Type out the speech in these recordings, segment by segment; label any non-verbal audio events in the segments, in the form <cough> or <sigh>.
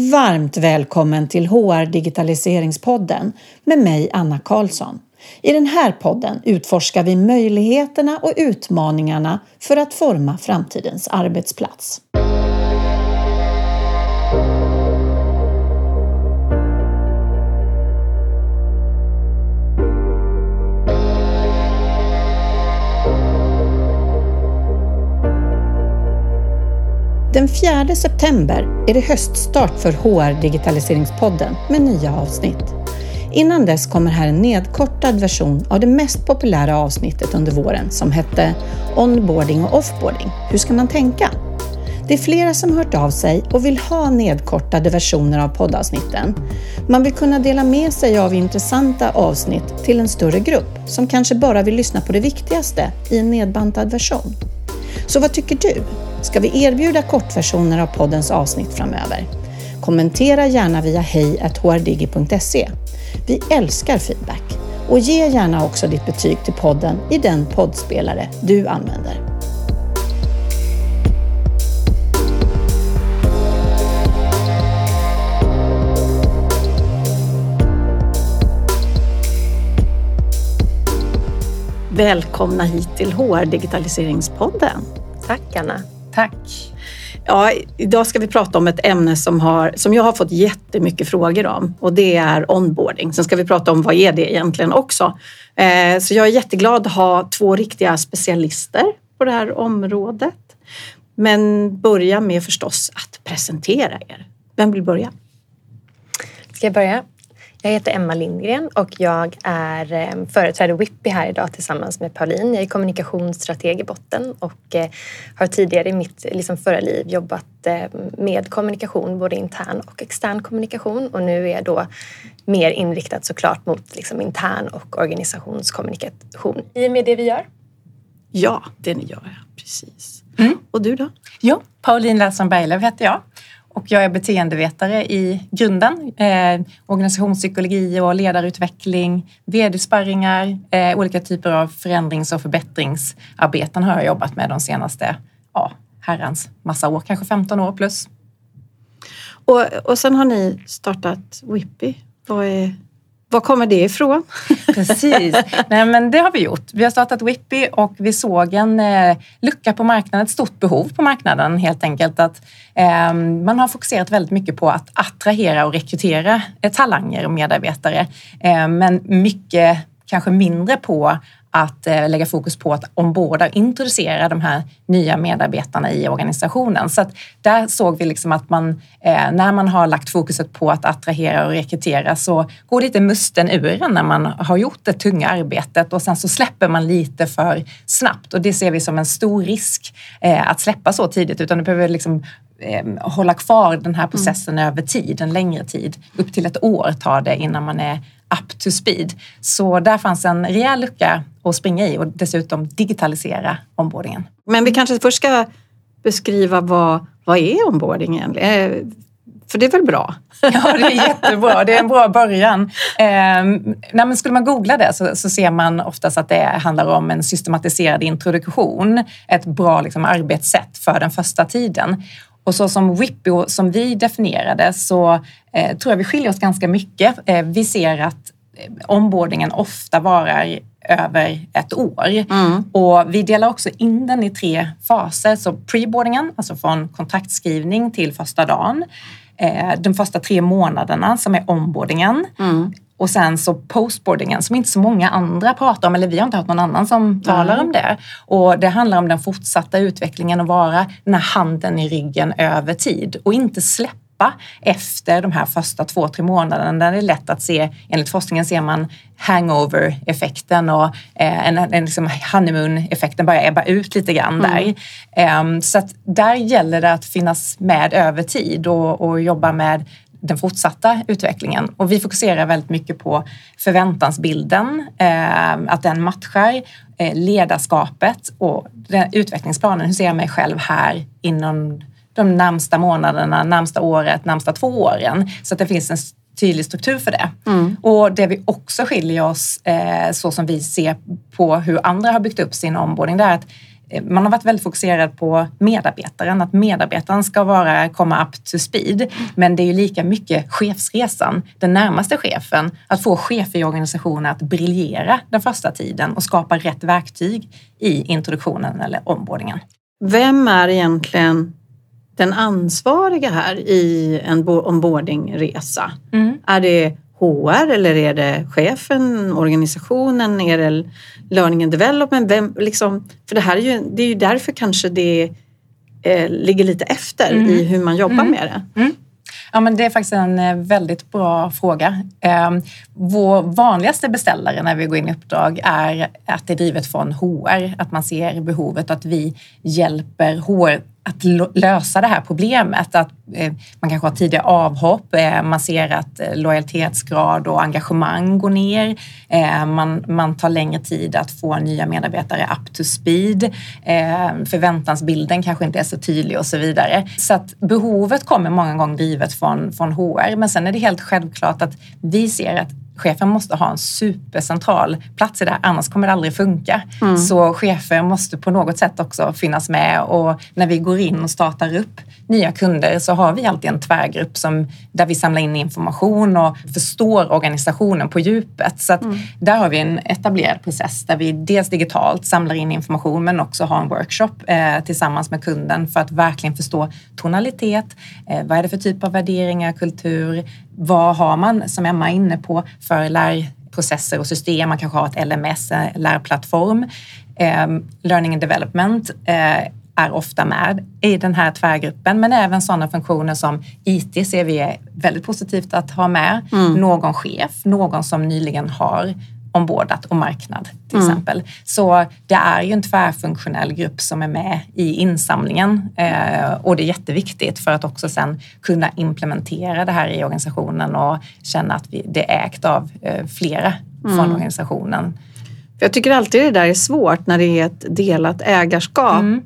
Varmt välkommen till HR Digitaliseringspodden med mig Anna Karlsson. I den här podden utforskar vi möjligheterna och utmaningarna för att forma framtidens arbetsplats. Den 4 september är det höststart för HR Digitaliseringspodden med nya avsnitt. Innan dess kommer här en nedkortad version av det mest populära avsnittet under våren som hette Onboarding och offboarding. Hur ska man tänka? Det är flera som hört av sig och vill ha nedkortade versioner av poddavsnitten. Man vill kunna dela med sig av intressanta avsnitt till en större grupp som kanske bara vill lyssna på det viktigaste i en nedbantad version. Så vad tycker du? Ska vi erbjuda kortversioner av poddens avsnitt framöver? Kommentera gärna via hej.hrdigi.se. Vi älskar feedback och ge gärna också ditt betyg till podden i den poddspelare du använder. Välkomna hit till HR Digitaliseringspodden. Tack Anna. Tack. Ja, idag ska vi prata om ett ämne som, har, som jag har fått jättemycket frågor om och det är onboarding. Sen ska vi prata om vad är det egentligen också. Eh, så jag är jätteglad att ha två riktiga specialister på det här området. Men börja med förstås att presentera er. Vem vill börja? Ska jag börja? Jag heter Emma Lindgren och jag är eh, företräder Whippy här idag tillsammans med Pauline. Jag är kommunikationsstrateg i botten och eh, har tidigare i mitt liksom förra liv jobbat eh, med kommunikation, både intern och extern kommunikation och nu är jag då mer inriktad såklart mot liksom intern och organisationskommunikation i och med det vi gör. Ja, det ni gör, precis. Mm. Och du då? Jo, Pauline Larsson Berglöf heter jag och jag är beteendevetare i grunden. Eh, organisationspsykologi och ledarutveckling, vd-sparringar, eh, olika typer av förändrings och förbättringsarbeten har jag jobbat med de senaste ja, herrans massa år, kanske 15 år plus. Och, och sen har ni startat Whippy. Vad är var kommer det ifrån? <laughs> Precis. Nej, men det har vi gjort. Vi har startat Whippy och vi såg en eh, lucka på marknaden, ett stort behov på marknaden helt enkelt. Att eh, man har fokuserat väldigt mycket på att attrahera och rekrytera eh, talanger och medarbetare. Eh, men mycket kanske mindre på att eh, lägga fokus på att omborda och introducera de här nya medarbetarna i organisationen. Så att där såg vi liksom att man, eh, när man har lagt fokuset på att attrahera och rekrytera så går lite musten ur en när man har gjort det tunga arbetet och sen så släpper man lite för snabbt och det ser vi som en stor risk eh, att släppa så tidigt utan det behöver liksom hålla kvar den här processen mm. över tid, en längre tid. Upp till ett år tar det innan man är up to speed. Så där fanns en rejäl lucka att springa i och dessutom digitalisera onboardingen. Men vi kanske först ska beskriva vad, vad är onboarding egentligen? Eh, för det är väl bra? <laughs> Ja, det är jättebra. Det är en bra början. Eh, skulle man googla det så, så, ser man oftast att det handlar om en systematiserad introduktion. Ett bra liksom, arbetssätt för den första tiden. Och så som Whippy som vi definierade så eh, tror jag vi skiljer oss ganska mycket. Eh, vi ser att eh, onboardingen ofta varar över ett år. Mm. Och vi delar också in den i tre faser. Så preboardingen, alltså från kontraktskrivning till första dagen. Eh, de första tre månaderna som är onboardingen. Mm. Och sen så postboardingen som inte så många andra pratar om, eller vi har inte hört någon annan som talar mm. om det. Och det handlar om den fortsatta utvecklingen och vara den här handen i ryggen över tid och inte släppa efter de här första två, tre månaderna där det är lätt att se, enligt forskningen ser man hangover-effekten och eh, en, en liksom honeymoon-effekten börjar ebba ut lite grann mm. där. Um, så att där gäller det att finnas med över tid och, och jobba med den fortsatta utvecklingen. Och vi fokuserar väldigt mycket på förväntansbilden, eh, att den matchar eh, ledarskapet och utvecklingsplanen. Hur ser jag mig själv här inom de närmsta månaderna, närmsta året, närmsta två åren? Så att det finns en tydlig struktur för det. Mm. Och det vi också skiljer oss, eh, så som vi ser på hur andra har byggt upp sin onboarding, det är att man har varit väldigt fokuserad på medarbetaren, att medarbetaren ska vara, komma up to speed. Men det är ju lika mycket chefsresan, den närmaste chefen, att få chefer i organisationen att briljera den första tiden och skapa rätt verktyg i introduktionen eller onboardingen. Vem är egentligen den ansvariga här i en onboardingresa? Mm. Är det HR eller är det chefen, organisationen, är det learning and development? Vem, liksom, för det här är ju, det är ju därför kanske det eh, ligger lite efter mm. i hur man jobbar mm. med det. Mm. Ja, men det är faktiskt en eh, väldigt bra fråga. Ehm, vår vanligaste beställare när vi går in i uppdrag är att det är drivet från HR, att man ser behovet att vi hjälper HR att lösa det här problemet. Att eh, man kanske har tidiga avhopp, eh, man ser att eh, lojalitetsgrad och engagemang går ner. Man, man tar längre tid att få nya medarbetare up to speed. Förväntansbilden kanske inte är så tydlig och så vidare. Så att behovet kommer många gånger drivet från, från HR. Men sen är det helt självklart att vi ser att chefen måste ha en supercentral plats i det här, annars kommer det aldrig funka. Mm. Så chefer måste på något sätt också finnas med och när vi går in och startar upp nya kunder så har vi alltid en tvärgrupp som, där vi samlar in information och förstår organisationen på djupet. Så mm. där har vi en etablerad process där vi dels digitalt samlar in information men också har en workshop eh, tillsammans med kunden för att verkligen förstå tonalitet. Eh, vad är det för typ av värderingar, kultur? Vad har man, som Emma är inne på, för lärprocesser och system? Man kanske har ett LMS, lärplattform. Eh, learning and development eh, är ofta med i den här tvärgruppen, men även sådana funktioner som IT ser vi är väldigt positivt att ha med. Mm. Någon chef, någon som nyligen har ombordat och marknad till mm. exempel. Så det är ju en tvärfunktionell grupp som är med i insamlingen eh, och det är jätteviktigt för att också sen kunna implementera det här i organisationen och känna att vi, det är ägt av eh, flera mm. från organisationen. Jag tycker alltid det där är svårt när det är ett delat ägarskap. Mm.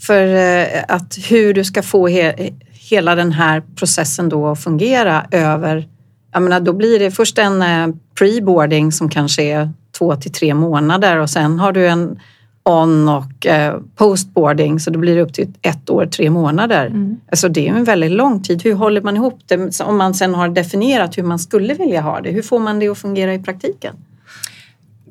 För eh, att hur du ska få he, hela den här processen då att fungera över, jag menar då blir det först en eh, pre-boarding som kanske är två till tre månader och sen har du en on och eh, post-boarding så då blir det upp till ett år, tre månader. Mm. Alltså det är en väldigt lång tid. Hur håller man ihop det om man sen har definierat hur man skulle vilja ha det? Hur får man det att fungera i praktiken?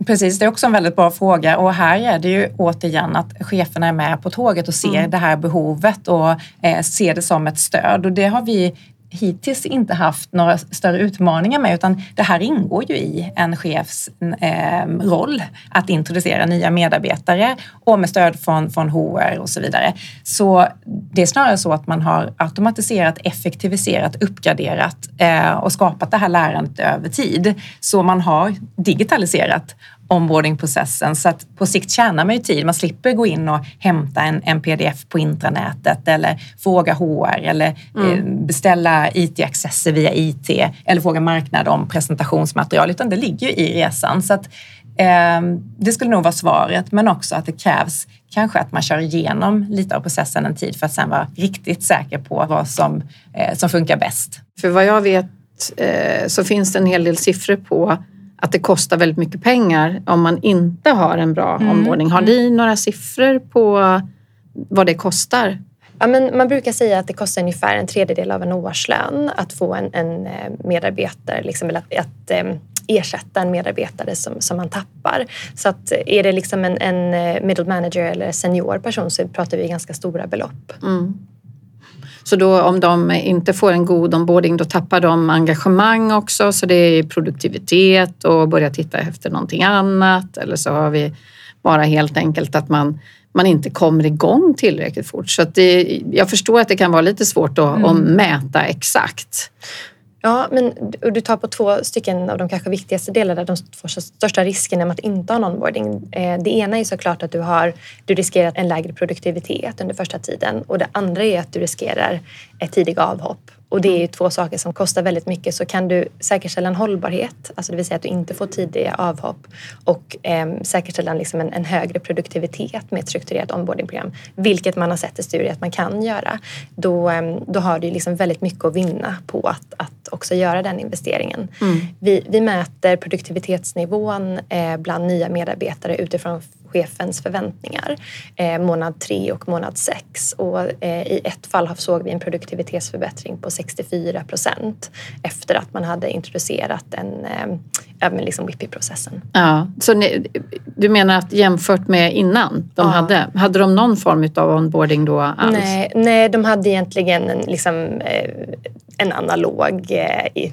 Precis, det är också en väldigt bra fråga och här är det ju återigen att cheferna är med på tåget och ser mm. det här behovet och eh, ser det som ett stöd och det har vi hittills inte haft några större utmaningar med utan det här ingår ju i en chefs eh, roll att introducera nya medarbetare och med stöd från, från HR och så vidare. Så det är snarare så att man har automatiserat, effektiviserat, uppgraderat eh, och skapat det här lärandet över tid. Så man har digitaliserat onboardingprocessen så att på sikt tjänar man ju tid. Man slipper gå in och hämta en, en pdf på intranätet eller fråga HR eller eh, mm. beställa IT-accesser via IT eller fråga marknad om presentationsmaterial utan det ligger ju i resan. Så att, eh, det skulle nog vara svaret men också att det krävs kanske att man kör igenom lite av processen en tid för att sen vara riktigt säker på vad som, eh, som funkar bäst. För vad jag vet eh, så finns det en hel del siffror på att det kostar väldigt mycket pengar om man inte har en bra mm. omvårdning. Har ni några siffror på vad det kostar? Ja, men man brukar säga att det kostar ungefär en tredjedel av en årslön att få en, en eh, medarbetare, liksom, eller att, att um, ersätta en medarbetare som, som man tappar. Så att är det liksom en, en eh, middle manager eller senior person så pratar vi ganska stora belopp. Mm. Så då om de inte får en god onboarding då tappar de engagemang också så det är produktivitet och börja titta efter någonting annat eller så har vi bara helt enkelt att man man inte kommer igång tillräckligt fort. Så det, jag förstår att det kan vara lite svårt att, mm. att mäta exakt. Ja, men du tar på två stycken av de kanske viktigaste delarna, de största riskerna med att inte ha en onboarding. Eh, det ena är såklart att du, har, du riskerar en lägre produktivitet under första tiden och det andra är att du riskerar ett tidigt avhopp och det är ju två saker som kostar väldigt mycket. Så kan du säkerställa en hållbarhet, alltså det vill säga att du inte får tidiga avhopp och eh, säkerställa liksom en, en, högre produktivitet med ett strukturerat onboardingprogram, vilket man har sett i studier att man kan göra, då, eh, då har du liksom väldigt mycket att vinna på att, att också göra den investeringen. Mm. Vi, vi mäter produktivitetsnivån eh, bland nya medarbetare utifrån chefens förväntningar eh, månad tre och månad sex. Och eh, i ett fall såg vi en produktivitetsförbättring på 64 procent efter att man hade introducerat en, eh, liksom WIPI-processen. Ja, så ni, du menar att jämfört med innan de ja. hade, hade de någon form av onboarding då alls? Nej, nej de hade egentligen en, liksom, eh, en analog eh,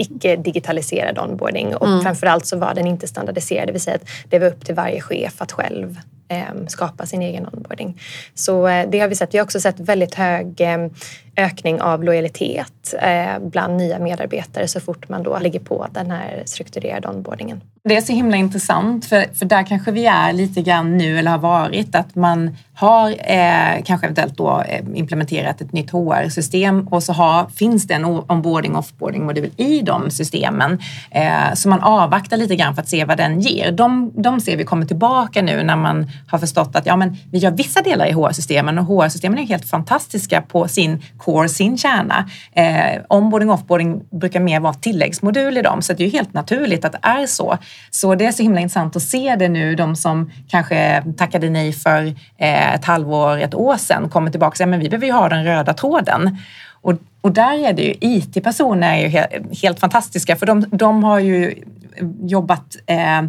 icke-digitaliserad onboarding och mm. framförallt så var den inte standardiserad, det vill säga att det var upp till varje chef att själv Ehm, skapa sin egen onboarding. Så eh, det har vi sett. Vi har också sett väldigt hög ehm, ökning av lojalitet eh, bland nya medarbetare så fort man då lägger på den här strukturerade onboardingen. Det är så himla intressant för, för där kanske vi är lite grann nu eller har varit att man har eh, kanske eventuellt då eh, implementerat ett nytt HR-system och så har, finns det en onboarding och offboarding modul i de systemen. Eh, så man avvaktar lite grann för att se vad den ger. De, de ser vi kommer tillbaka nu när man har förstått att ja, men vi gör vissa delar i HR-systemen och HR-systemen är helt fantastiska på sin core, sin kärna. Eh, onboarding och offboarding brukar mer vara tilläggsmodul i dem så det är ju helt naturligt att det är så. Så det är så himla intressant att se det nu, de som kanske tackade nej för eh, ett halvår, ett år sedan kommer tillbaka och säger men vi behöver ju ha den röda tråden. Och, och där är det ju IT-personer är ju helt, helt fantastiska för de, de har ju jobbat eh,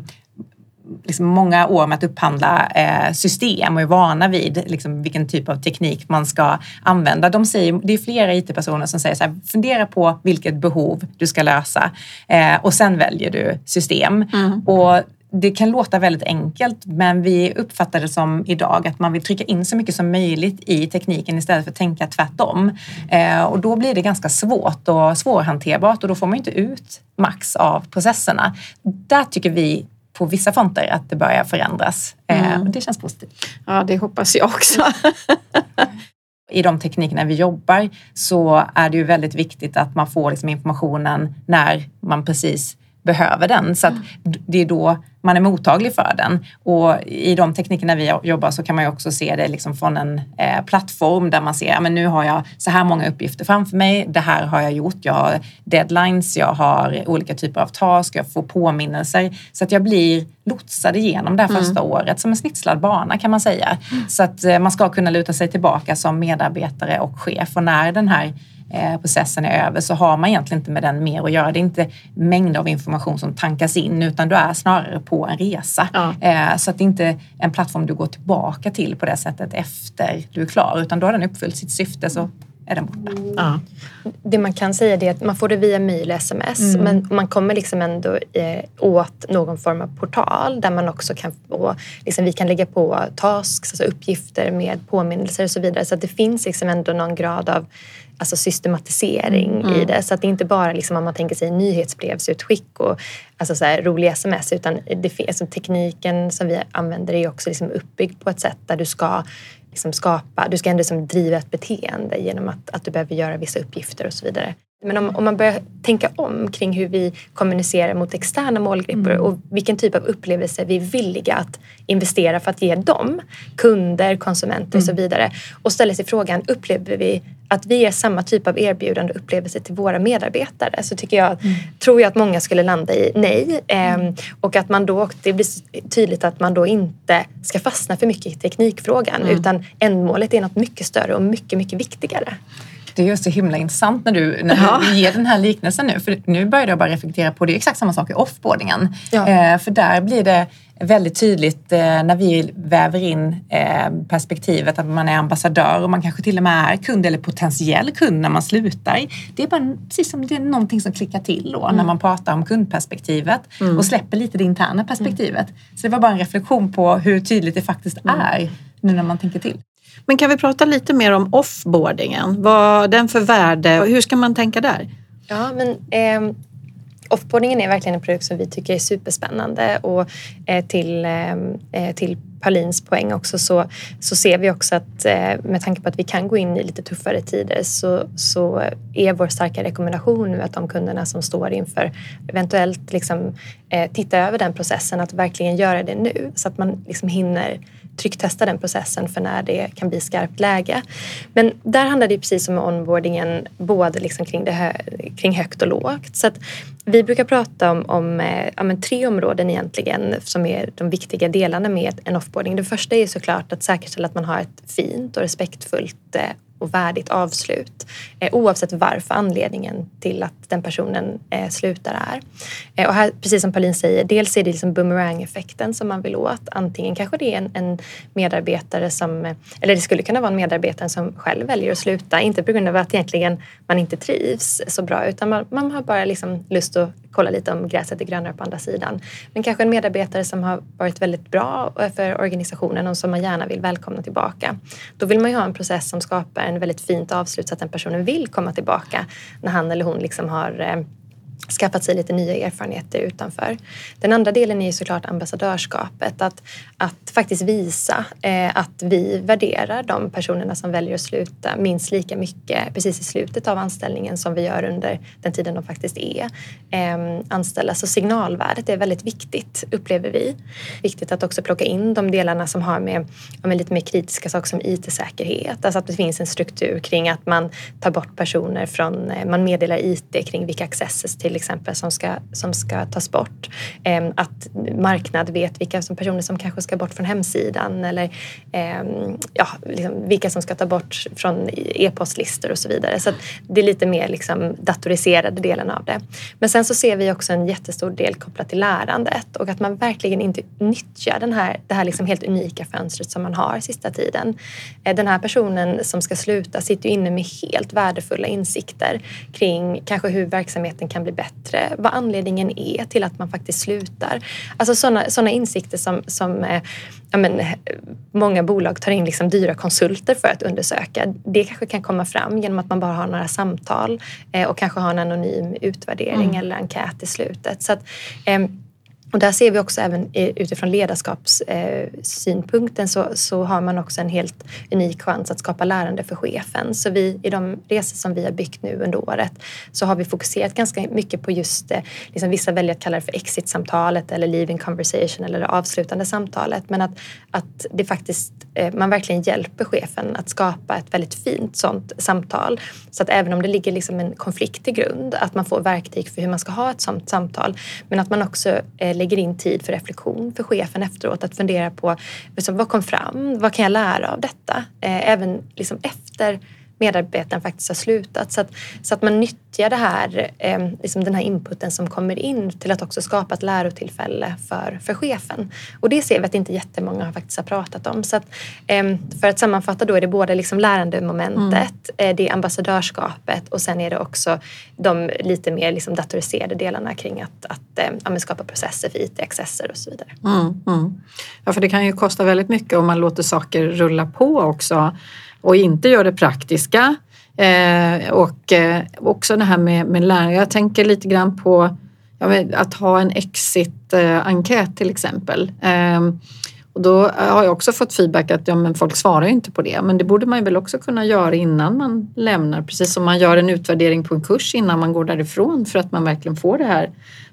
liksom många år med att upphandla eh, system och är vana vid liksom, vilken typ av teknik man ska använda. De säger, det är flera IT-personer som säger så här, fundera på vilket behov du ska lösa eh, och sen väljer du system. Mm. Och det kan låta väldigt enkelt men vi uppfattar det som idag att man vill trycka in så mycket som möjligt i tekniken istället för att tänka tvärtom. Eh, och då blir det ganska svårt och svårhanterbart och då får man inte ut max av processerna. Där tycker vi på vissa fonter att det börjar förändras. Eh, mm. det känns positivt. Ja, det hoppas jag också. <laughs> I de teknikerna vi jobbar så är det ju väldigt viktigt att man får liksom informationen när man precis behöver den. Så att det är då man är mottaglig för den. Och i de teknikerna vi jobbar så kan man ju också se det liksom från en eh, plattform där man ser, att nu har jag så här många uppgifter framför mig. Det här har jag gjort. Jag har deadlines, jag har olika typer av task, jag får påminnelser. Så att jag blir lotsad igenom det här mm. första året som en snitslad bana kan man säga. Mm. Så att eh, man ska kunna luta sig tillbaka som medarbetare och chef. Och när den här Eh, processen är över så har man egentligen inte med den mer att göra. Det är inte mängder av information som tankas in utan du är snarare på en resa. Ja. Eh, så att det inte är en plattform du går tillbaka till på det sättet efter du är klar utan då har den uppfyllt sitt syfte så är den borta. Ja. Det man kan säga är att man får det via mejl och sms mm. men man kommer liksom ändå eh, åt någon form av portal där man också kan få, liksom vi kan lägga på tasks, alltså uppgifter med påminnelser och så vidare så att det finns liksom ändå någon grad av alltså systematisering mm. i det. Så att det inte bara liksom om man tänker sig nyhetsbrevsutskick och alltså så här, roliga sms utan det, alltså tekniken som vi använder är också liksom uppbyggd på ett sätt där du ska liksom skapa, du ska ändå liksom driva ett beteende genom att, att du behöver göra vissa uppgifter och så vidare. Men om, om man börjar tänka om kring hur vi kommunicerar mot externa målgrupper mm. och vilken typ av upplevelse vi är villiga att investera för att ge dem, kunder, konsumenter och så mm. vidare och ställer sig frågan, upplever vi att vi ger samma typ av erbjudande och upplevelse till våra medarbetare så tycker jag, mm. tror jag att många skulle landa i nej. Mm. och att man då, det blir tydligt att man då inte ska fastna för mycket i teknikfrågan mm. utan ändmålet är något mycket större och mycket, mycket viktigare. Det är just så himla intressant när du, när ja. du <laughs> ger den här liknelsen nu. För nu börjar jag bara reflektera på, det är exakt samma sak i offboardingen. Ja. Eh, för där blir det väldigt tydligt eh, när vi väver in eh, perspektivet att man är ambassadör och man kanske till och med är kund eller potentiell kund när man slutar. Det är bara precis som det är någonting som klickar till då mm. när man pratar om kundperspektivet mm. och släpper lite det interna perspektivet. Mm. Så det var bara en reflektion på hur tydligt det faktiskt mm. är nu när man tänker till. Men kan vi prata lite mer om offboardingen? Vad den för värde och hur ska man tänka där? Ja, men eh, offboardingen är verkligen en produkt som vi tycker är superspännande och eh, till, ehm, eh, till Paulins poäng också så, så ser vi också att eh, med tanke på att vi kan gå in i lite tuffare tider så, så är vår starka rekommendation nu att de kunderna som står inför eventuellt liksom, eh, titta över den processen att verkligen göra det nu så att man liksom hinner trycktesta den processen för när det kan bli skarpt läge. Men där handlar det precis som med onboardingen både liksom kring, det hö kring högt och lågt. Så vi brukar prata om, om eh, ja, tre områden egentligen som är de viktiga delarna med en offboarding. Det första är såklart att säkerställa att man har ett fint och respektfullt eh, och värdigt avslut eh, oavsett varför anledningen till att den personen eh, slutar är. Eh, och här, precis som Pauline säger, dels är det liksom boomerang-effekten som man vill åt. Antingen kanske det är en, en, medarbetare som, eller det skulle kunna vara en medarbetare som själv väljer att sluta, inte på grund av att egentligen man inte trivs så bra utan man, man har bara liksom lust att kolla lite om gräset är grönare på andra sidan. Men kanske en medarbetare som har varit väldigt bra för organisationen och som man gärna vill välkomna tillbaka. Då vill man ju ha en process som skapar en väldigt fint avslut så att den personen vill komma tillbaka när han eller hon liksom har eh, skaffat sig lite nya erfarenheter utanför. Den andra delen är ju såklart ambassadörskapet. Att, att faktiskt visa eh, att vi värderar de personerna som väljer att sluta minst lika mycket precis i slutet av anställningen som vi gör under den tiden de faktiskt är eh, anställda. Så signalvärdet är väldigt viktigt upplever vi. Viktigt att också plocka in de delarna som har med, med lite mer kritiska saker som IT-säkerhet. Alltså att det finns en struktur kring att man tar bort personer från, eh, man meddelar IT kring vilka accesses till exempel som ska, som ska tas bort. Ehm, att marknad vet vilka som personer som kanske ska bort från hemsidan eller ehm, ja, liksom vilka som ska ta bort från e-postlistor och så vidare. Så det är lite mer liksom datoriserade delen av det. Men sen så ser vi också en jättestor del kopplat till lärandet och att man verkligen inte nyttjar den här, det här liksom helt unika fönstret som man har sista tiden. Eh, den här personen som ska sluta sitter ju inne med helt värdefulla insikter kring kanske hur verksamheten kan bli bättre, vad anledningen är till att man faktiskt slutar. Alltså sådana såna insikter som, som eh, ja, men, många bolag tar in liksom dyra konsulter för att undersöka. Det kanske kan komma fram genom att man bara har några samtal eh, och kanske har en anonym utvärdering mm. eller enkät i slutet. Så att, eh, och där ser vi också även utifrån ledarskapssynpunkten eh, så, så har man också en helt unik chans att skapa lärande för chefen. Så vi, i de resor som vi har byggt nu under året så har vi fokuserat ganska mycket på just, eh, liksom vissa väljer att kalla det för exit-samtalet eller leaving conversation eller det avslutande samtalet. Men att, att det faktiskt, eh, man verkligen hjälper chefen att skapa ett väldigt fint sånt samtal. Så att även om det ligger liksom en konflikt i grund, att man får verktyg för hur man ska ha ett sånt samtal. Men att man också lägger in tid för reflektion för chefen efteråt. Att fundera på liksom, vad kom fram? Vad kan jag lära av detta? Eh, även liksom efter medarbetaren faktiskt har slutat. Så att, så att man nyttjar det här, eh, liksom den här inputen som kommer in till att också skapa ett lärotillfälle för, för chefen. Och det ser vi att inte jättemånga har faktiskt har pratat om. Så att, eh, för att sammanfatta då är det både liksom lärandemomentet, mm. eh, det är ambassadörskapet och sen är det också de lite mer liksom datoriserade delarna kring att, att eh, ja, skapa processer för IT-accesser och så vidare. Mm, mm. Ja, för det kan ju kosta väldigt mycket om man låter saker rulla på också och inte gör det praktiska. Eh, och eh, också det här med, med lärare. Jag tänker lite grann på ja, att ha en exit-enkät till exempel. Eh, och då har jag också fått feedback att ja, men folk svarar inte på det. Men det borde man väl också kunna göra innan man lämnar. Precis som man gör en utvärdering på en kurs innan man går därifrån för att man verkligen får det här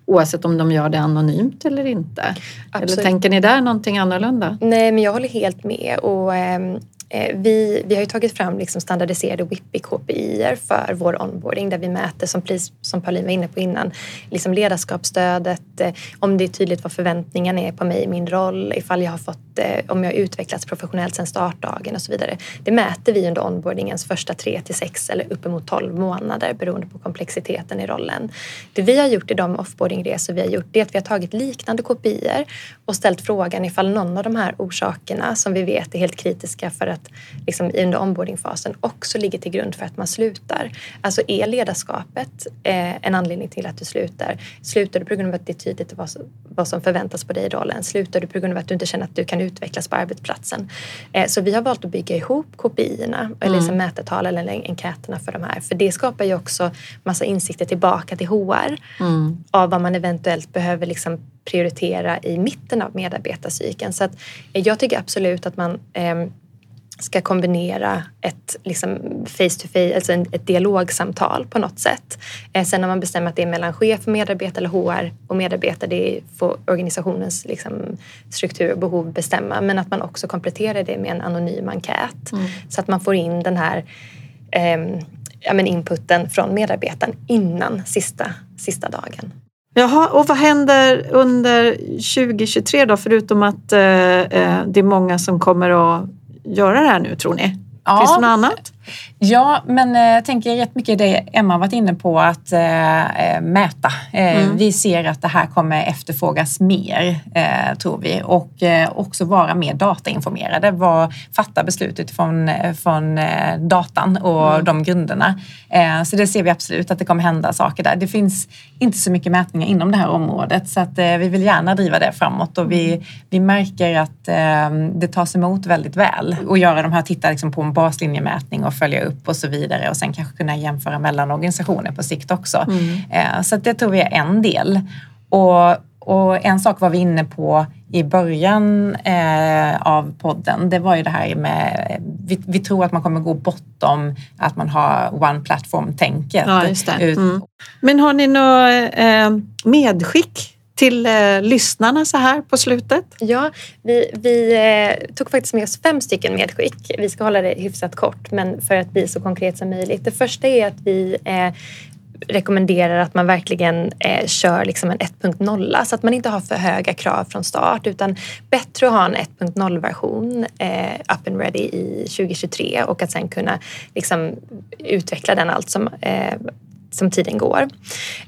oavsett om de gör det anonymt eller inte. Absolut. Eller tänker ni där någonting annorlunda? Nej, men jag håller helt med. Och, Eh, Eh, vi, vi har ju tagit fram liksom standardiserade WIPI KPI för vår onboarding där vi mäter, som, som Pauline var inne på innan, liksom ledarskapsstödet, eh, om det är tydligt vad förväntningarna är på mig i min roll, ifall jag har fått, eh, om jag har utvecklats professionellt sedan startdagen och så vidare. Det mäter vi under onboardingens första tre till sex eller uppemot tolv månader beroende på komplexiteten i rollen. Det vi har gjort i de offboardingresor vi har gjort är att vi har tagit liknande KPI och ställt frågan ifall någon av de här orsakerna som vi vet är helt kritiska för att att liksom, under onboardingfasen också ligger till grund för att man slutar. Alltså är ledarskapet eh, en anledning till att du slutar? Slutar du på grund av att det är tydligt vad, vad som förväntas på dig i rollen? Slutar du på grund av att du inte känner att du kan utvecklas på arbetsplatsen? Eh, så vi har valt att bygga ihop KPI-erna, mm. eller liksom mätetal eller enkäterna för de här. För det skapar ju också massa insikter tillbaka till HR mm. av vad man eventuellt behöver liksom prioritera i mitten av medarbetarcykeln. Så att, eh, jag tycker absolut att man eh, ska kombinera ett liksom face to face, alltså ett dialogsamtal på något sätt. Eh, sen när man bestämmer att det är mellan chef och medarbetare eller HR och medarbetare, det får organisationens liksom, struktur och behov bestämma. Men att man också kompletterar det med en anonym enkät mm. så att man får in den här eh, ja, men inputen från medarbetaren innan sista, sista dagen. Jaha, och vad händer under 2023 då, förutom att eh, eh, det är många som kommer att göra det här nu, tror ni? Ja. Finns det något annat? Ja, men eh, jag tänker rätt mycket det Emma varit inne på att äh, mäta. Äh, mm. Vi ser att det här kommer efterfrågas mer, äh, tror vi. Och också vara mer datainformerade. Var, fatta beslut utifrån från, datan och mm. de grunderna. så det ser vi absolut att det kommer hända saker där. Det finns inte så mycket mätningar inom det här området så att vi vill gärna driva det framåt och vi, vi märker att det tas emot väldigt väl. Och göra de här, titta liksom på en baslinjemätning och följa upp och så vidare och sen kanske kunna jämföra mellan organisationer på sikt också. Mm. Eh, så det tror vi är en del. Och, och en sak var vi inne på i början eh, av podden, det var ju det här med, vi, vi, tror att man kommer gå bortom att man har one platform-tänket. Ja, mm. Men har ni något eh, medskick till eh, lyssnarna så här på slutet? Ja, vi, vi eh, tog faktiskt med oss fem stycken medskick. Vi ska hålla det hyfsat kort, men för att bli så konkret som möjligt. Det första är att vi eh, rekommenderar att man verkligen eh, kör liksom en 1.0 så att man inte har för höga krav från start utan bättre att ha en 1.0 version eh, up and ready i 2023 och att sen kunna liksom, utveckla den allt som eh, som tiden går.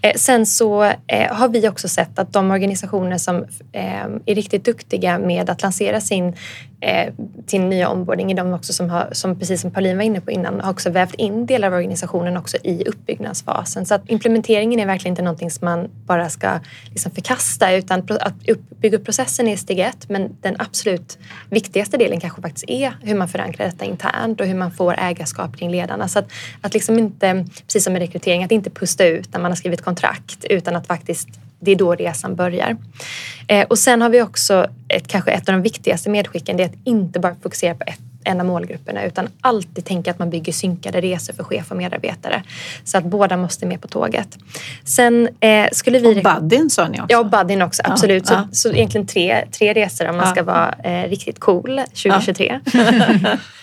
Eh, sen så eh, har vi också sett att de organisationer som eh, är riktigt duktiga med att lansera sin eh, till nya onboarding är de också som, har, som precis som Pauline var inne på innan, har också vävt in delar av organisationen också i uppbyggnadsfasen. Så att implementeringen är verkligen inte någonting som man bara ska liksom förkasta utan att bygga upp processen är steg ett men den absolut viktigaste delen kanske faktiskt är hur man förankrar detta internt och hur man får ägarskap kring ledarna. Så att, att liksom inte, precis som med rekrytering, att inte pusta ut när man har skrivit kontrakt utan att faktiskt det är då resan börjar. Eh, och sen har vi också ett, kanske ett av de viktigaste medskicken, det är att inte bara fokusera på ett en av målgrupperna utan alltid tänka att man bygger synkade resor för chef och medarbetare. Så att båda måste med på tåget. Sen eh, skulle vi... Och buddyn sa ni också? Ja, buddyn också, absolut. Ja, så, ja. så egentligen tre, tre resor om man ja. ska vara eh, riktigt cool 2023.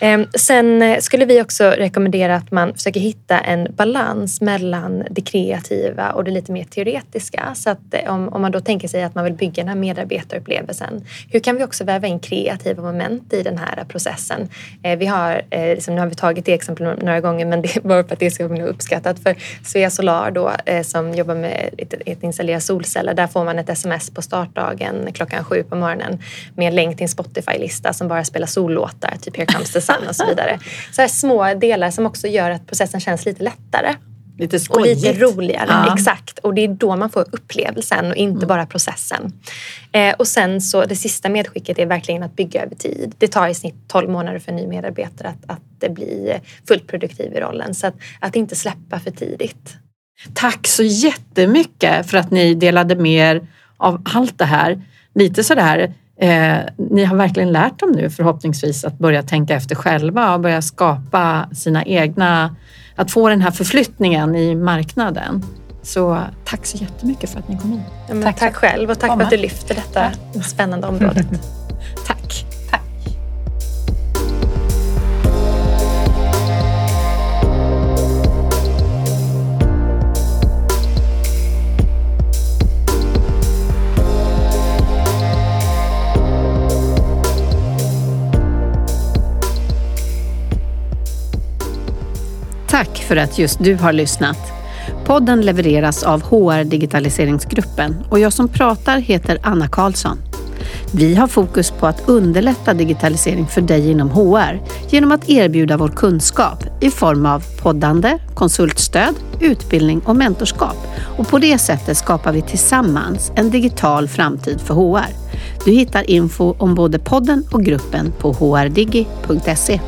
<laughs> eh, sen skulle vi också rekommendera att man försöker hitta en balans mellan det kreativa och det lite mer teoretiska. Så att eh, om, om man då tänker sig att man vill bygga den här medarbetarupplevelsen, hur kan vi också väva in kreativa moment i den här processen? Eh, vi har, eh, liksom, nu har vi tagit det exemplet några gånger men det är bara för att det ska bli uppskattat. För Svea Solar då, eh, som jobbar med att installera solceller, där får man ett sms på startdagen klockan sju på morgonen med en länk till en Spotify-lista som bara spelar sollåtar, typ Here comes the sun och så vidare. Så här små delar som också gör att processen känns lite lättare. Lite skojigt. Och lite roligare, ja. exakt. Och det är då man får upplevelsen och inte mm. bara processen. Eh, och sen så det sista medskicket är verkligen att bygga över tid. Det tar i snitt 12 månader för en ny medarbetare att, att bli fullt produktiv i rollen. Så att, att inte släppa för tidigt. Tack så jättemycket för att ni delade med er av allt det här. Lite sådär Eh, ni har verkligen lärt dem nu förhoppningsvis att börja tänka efter själva och börja skapa sina egna att få den här förflyttningen i marknaden. Så tack så jättemycket för att ni kom hit. Ja, tack, tack själv och tack komma. för att du lyfter detta spännande området. <laughs> tack. Tack för att just du har lyssnat. Podden levereras av HR Digitaliseringsgruppen och jag som pratar heter Anna Karlsson. Vi har fokus på att underlätta digitalisering för dig inom HR genom att erbjuda vår kunskap i form av poddande, konsultstöd, utbildning och mentorskap. Och på det sättet skapar vi tillsammans en digital framtid för HR. Du hittar info om både podden och gruppen på hrdigi.se.